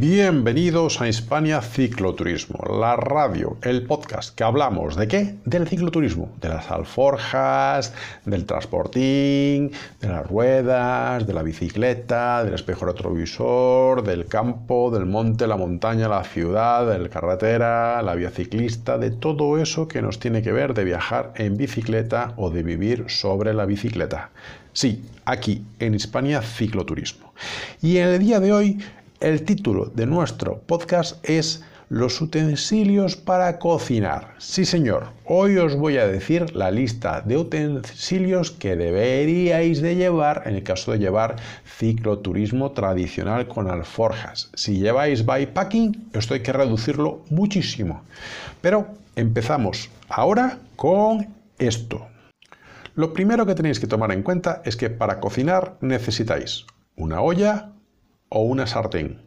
Bienvenidos a Hispania Cicloturismo, la radio, el podcast que hablamos de qué? Del cicloturismo, de las alforjas, del transportín, de las ruedas, de la bicicleta, del espejo retrovisor, del campo, del monte, la montaña, la ciudad, la carretera, la vía ciclista, de todo eso que nos tiene que ver de viajar en bicicleta o de vivir sobre la bicicleta. Sí, aquí en Hispania Cicloturismo. Y en el día de hoy el título de nuestro podcast es Los utensilios para cocinar. Sí, señor, hoy os voy a decir la lista de utensilios que deberíais de llevar en el caso de llevar cicloturismo tradicional con alforjas. Si lleváis bikepacking, esto hay que reducirlo muchísimo. Pero empezamos ahora con esto. Lo primero que tenéis que tomar en cuenta es que para cocinar necesitáis una olla, o una sartén.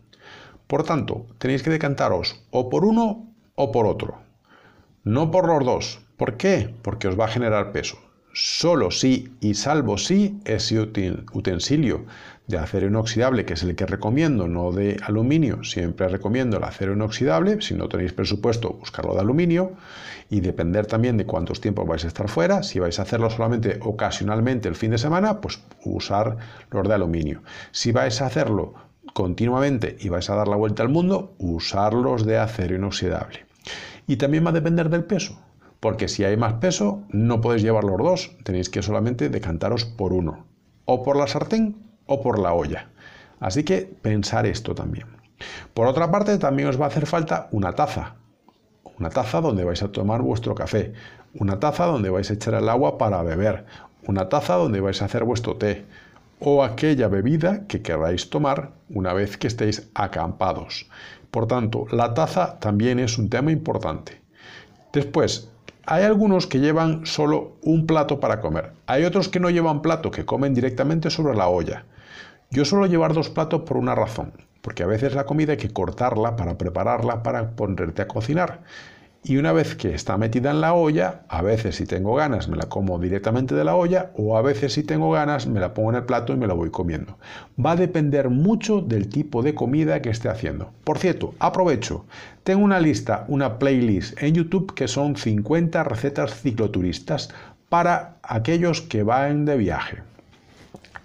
Por tanto, tenéis que decantaros o por uno o por otro. No por los dos. ¿Por qué? Porque os va a generar peso. Solo si y salvo si ese utensilio de acero inoxidable, que es el que recomiendo, no de aluminio, siempre recomiendo el acero inoxidable, si no tenéis presupuesto, buscarlo de aluminio y depender también de cuántos tiempos vais a estar fuera, si vais a hacerlo solamente ocasionalmente el fin de semana, pues usar los de aluminio. Si vais a hacerlo continuamente y vais a dar la vuelta al mundo, usarlos de acero inoxidable. Y también va a depender del peso, porque si hay más peso, no podéis llevar los dos, tenéis que solamente decantaros por uno, o por la sartén o por la olla. Así que pensar esto también. Por otra parte, también os va a hacer falta una taza. Una taza donde vais a tomar vuestro café, una taza donde vais a echar el agua para beber, una taza donde vais a hacer vuestro té, o aquella bebida que queráis tomar una vez que estéis acampados. Por tanto, la taza también es un tema importante. Después, hay algunos que llevan solo un plato para comer. Hay otros que no llevan plato, que comen directamente sobre la olla. Yo suelo llevar dos platos por una razón, porque a veces la comida hay que cortarla para prepararla para ponerte a cocinar. Y una vez que está metida en la olla, a veces si tengo ganas me la como directamente de la olla o a veces si tengo ganas me la pongo en el plato y me la voy comiendo. Va a depender mucho del tipo de comida que esté haciendo. Por cierto, aprovecho, tengo una lista, una playlist en YouTube que son 50 recetas cicloturistas para aquellos que van de viaje.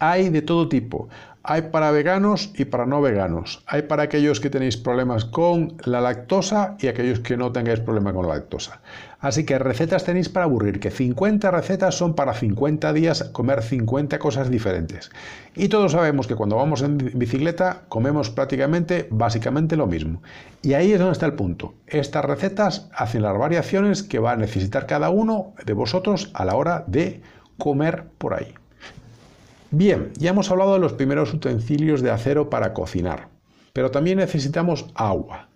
Hay de todo tipo. Hay para veganos y para no veganos. Hay para aquellos que tenéis problemas con la lactosa y aquellos que no tengáis problema con la lactosa. Así que recetas tenéis para aburrir, que 50 recetas son para 50 días comer 50 cosas diferentes. Y todos sabemos que cuando vamos en bicicleta comemos prácticamente, básicamente lo mismo. Y ahí es donde está el punto. Estas recetas hacen las variaciones que va a necesitar cada uno de vosotros a la hora de comer por ahí. Bien, ya hemos hablado de los primeros utensilios de acero para cocinar, pero también necesitamos agua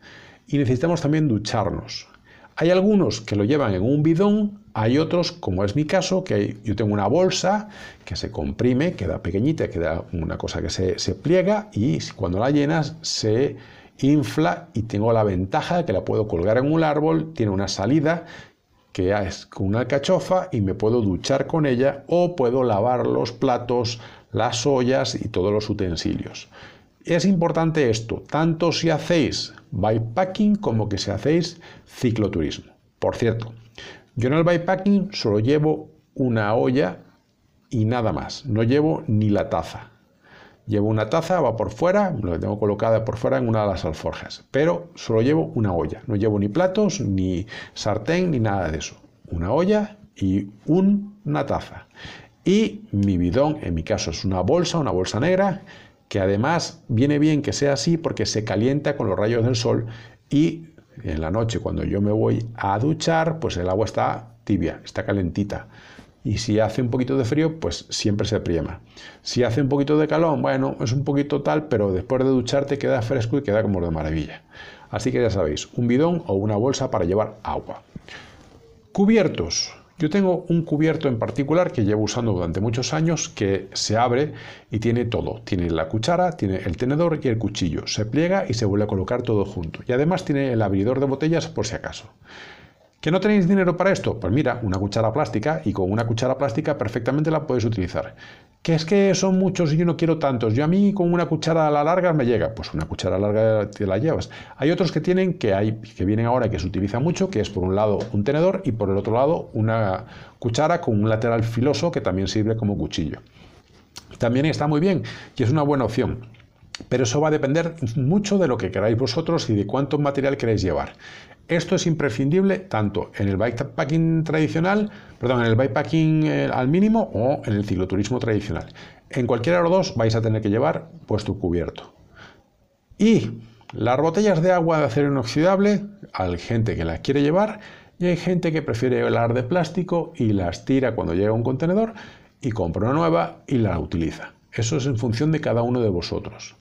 y necesitamos también ducharnos. Hay algunos que lo llevan en un bidón, hay otros, como es mi caso, que yo tengo una bolsa que se comprime, queda pequeñita, queda una cosa que se, se pliega y cuando la llenas se infla y tengo la ventaja de que la puedo colgar en un árbol, tiene una salida que es con una alcachofa y me puedo duchar con ella o puedo lavar los platos, las ollas y todos los utensilios. Es importante esto, tanto si hacéis bikepacking como que si hacéis cicloturismo. Por cierto, yo en el bikepacking solo llevo una olla y nada más, no llevo ni la taza. Llevo una taza, va por fuera, lo tengo colocada por fuera en una de las alforjas, pero solo llevo una olla, no llevo ni platos, ni sartén, ni nada de eso. Una olla y una taza. Y mi bidón, en mi caso es una bolsa, una bolsa negra, que además viene bien que sea así porque se calienta con los rayos del sol y en la noche cuando yo me voy a duchar, pues el agua está tibia, está calentita. Y si hace un poquito de frío, pues siempre se priema. Si hace un poquito de calor, bueno, es un poquito tal, pero después de ducharte queda fresco y queda como de maravilla. Así que ya sabéis, un bidón o una bolsa para llevar agua. Cubiertos. Yo tengo un cubierto en particular que llevo usando durante muchos años que se abre y tiene todo. Tiene la cuchara, tiene el tenedor y el cuchillo. Se pliega y se vuelve a colocar todo junto. Y además tiene el abridor de botellas por si acaso. ¿Que no tenéis dinero para esto? Pues mira, una cuchara plástica y con una cuchara plástica perfectamente la puedes utilizar. ¿Que es que son muchos y yo no quiero tantos? Yo a mí con una cuchara a la larga me llega. Pues una cuchara larga te la llevas. Hay otros que tienen, que, hay, que vienen ahora y que se utiliza mucho, que es por un lado un tenedor y por el otro lado una cuchara con un lateral filoso que también sirve como cuchillo. También está muy bien y es una buena opción. Pero eso va a depender mucho de lo que queráis vosotros y de cuánto material queréis llevar. Esto es imprescindible tanto en el bikepacking tradicional, perdón, en el bikepacking eh, al mínimo o en el cicloturismo tradicional. En cualquiera de los dos vais a tener que llevar vuestro cubierto. Y las botellas de agua de acero inoxidable, hay gente que las quiere llevar y hay gente que prefiere las de plástico y las tira cuando llega a un contenedor y compra una nueva y la utiliza. Eso es en función de cada uno de vosotros.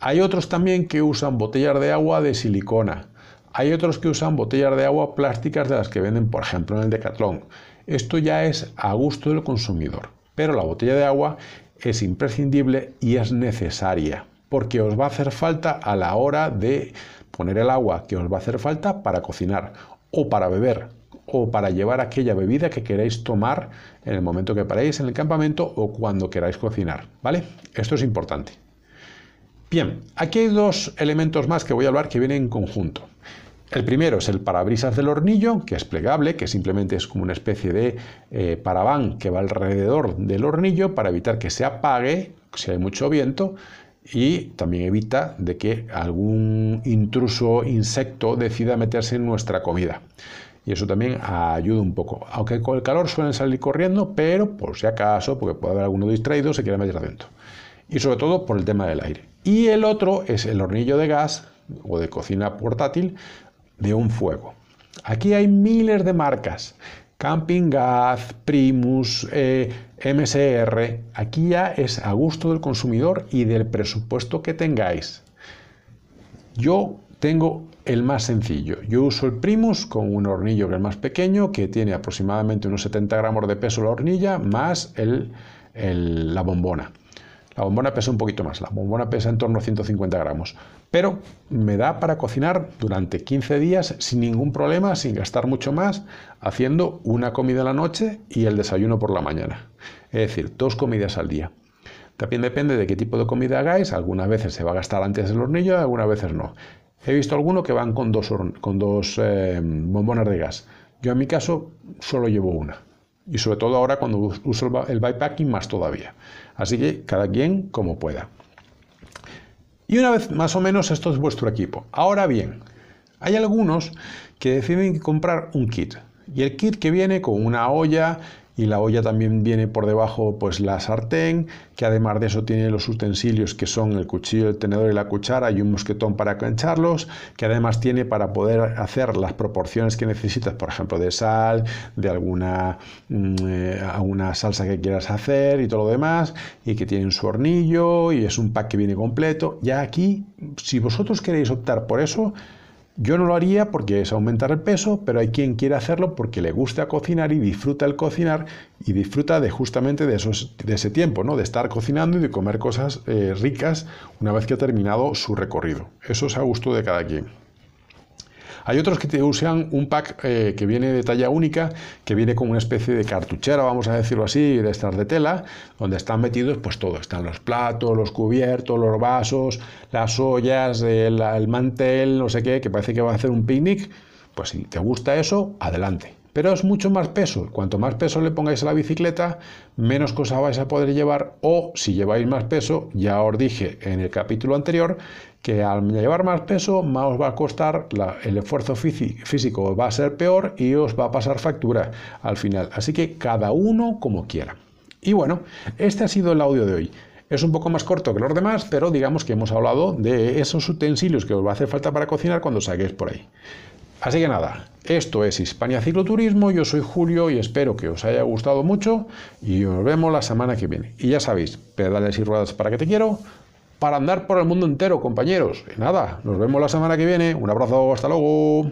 Hay otros también que usan botellas de agua de silicona hay otros que usan botellas de agua plásticas de las que venden, por ejemplo, en el Decathlon. Esto ya es a gusto del consumidor, pero la botella de agua es imprescindible y es necesaria, porque os va a hacer falta a la hora de poner el agua que os va a hacer falta para cocinar o para beber o para llevar aquella bebida que queráis tomar en el momento que paréis en el campamento o cuando queráis cocinar, ¿vale? Esto es importante. Bien, aquí hay dos elementos más que voy a hablar que vienen en conjunto. El primero es el parabrisas del hornillo, que es plegable, que simplemente es como una especie de eh, parabán que va alrededor del hornillo para evitar que se apague si hay mucho viento y también evita de que algún intruso insecto decida meterse en nuestra comida. Y eso también ayuda un poco. Aunque con el calor suelen salir corriendo, pero por si acaso, porque puede haber alguno distraído, se quiere meter adentro. Y sobre todo por el tema del aire. Y el otro es el hornillo de gas o de cocina portátil de un fuego. Aquí hay miles de marcas. Camping Gas, Primus, eh, MSR. Aquí ya es a gusto del consumidor y del presupuesto que tengáis. Yo tengo el más sencillo. Yo uso el Primus con un hornillo que es más pequeño, que tiene aproximadamente unos 70 gramos de peso la hornilla, más el, la bombona. La bombona pesa un poquito más, la bombona pesa en torno a 150 gramos, pero me da para cocinar durante 15 días sin ningún problema, sin gastar mucho más, haciendo una comida a la noche y el desayuno por la mañana. Es decir, dos comidas al día. También depende de qué tipo de comida hagáis, algunas veces se va a gastar antes del hornillo, algunas veces no. He visto algunos que van con dos, con dos eh, bombonas de gas. Yo en mi caso solo llevo una y sobre todo ahora cuando uso el bypacking más todavía. Así que cada quien como pueda. Y una vez más o menos esto es vuestro equipo. Ahora bien, hay algunos que deciden comprar un kit. Y el kit que viene con una olla y la olla también viene por debajo pues la sartén, que además de eso tiene los utensilios que son el cuchillo, el tenedor y la cuchara y un mosquetón para cancharlos, que además tiene para poder hacer las proporciones que necesitas, por ejemplo, de sal, de alguna, mm, eh, alguna salsa que quieras hacer y todo lo demás, y que tiene su hornillo y es un pack que viene completo. Ya aquí, si vosotros queréis optar por eso, yo no lo haría porque es aumentar el peso, pero hay quien quiere hacerlo porque le gusta cocinar y disfruta el cocinar y disfruta de justamente de, esos, de ese tiempo, ¿no? de estar cocinando y de comer cosas eh, ricas una vez que ha terminado su recorrido. Eso es a gusto de cada quien. Hay otros que te usan un pack eh, que viene de talla única, que viene con una especie de cartuchera, vamos a decirlo así, de estas de tela, donde están metidos pues todo. Están los platos, los cubiertos, los vasos, las ollas, el, el mantel, no sé qué, que parece que va a hacer un picnic. Pues si te gusta eso, adelante pero es mucho más peso. Cuanto más peso le pongáis a la bicicleta, menos cosas vais a poder llevar o si lleváis más peso, ya os dije en el capítulo anterior que al llevar más peso más os va a costar el esfuerzo físico va a ser peor y os va a pasar factura al final. Así que cada uno como quiera. Y bueno, este ha sido el audio de hoy. Es un poco más corto que los demás, pero digamos que hemos hablado de esos utensilios que os va a hacer falta para cocinar cuando salgáis por ahí. Así que nada, esto es Hispania Cicloturismo, yo soy Julio y espero que os haya gustado mucho y nos vemos la semana que viene. Y ya sabéis, pedales y ruedas para que te quiero, para andar por el mundo entero, compañeros. Y nada, nos vemos la semana que viene. Un abrazo, hasta luego.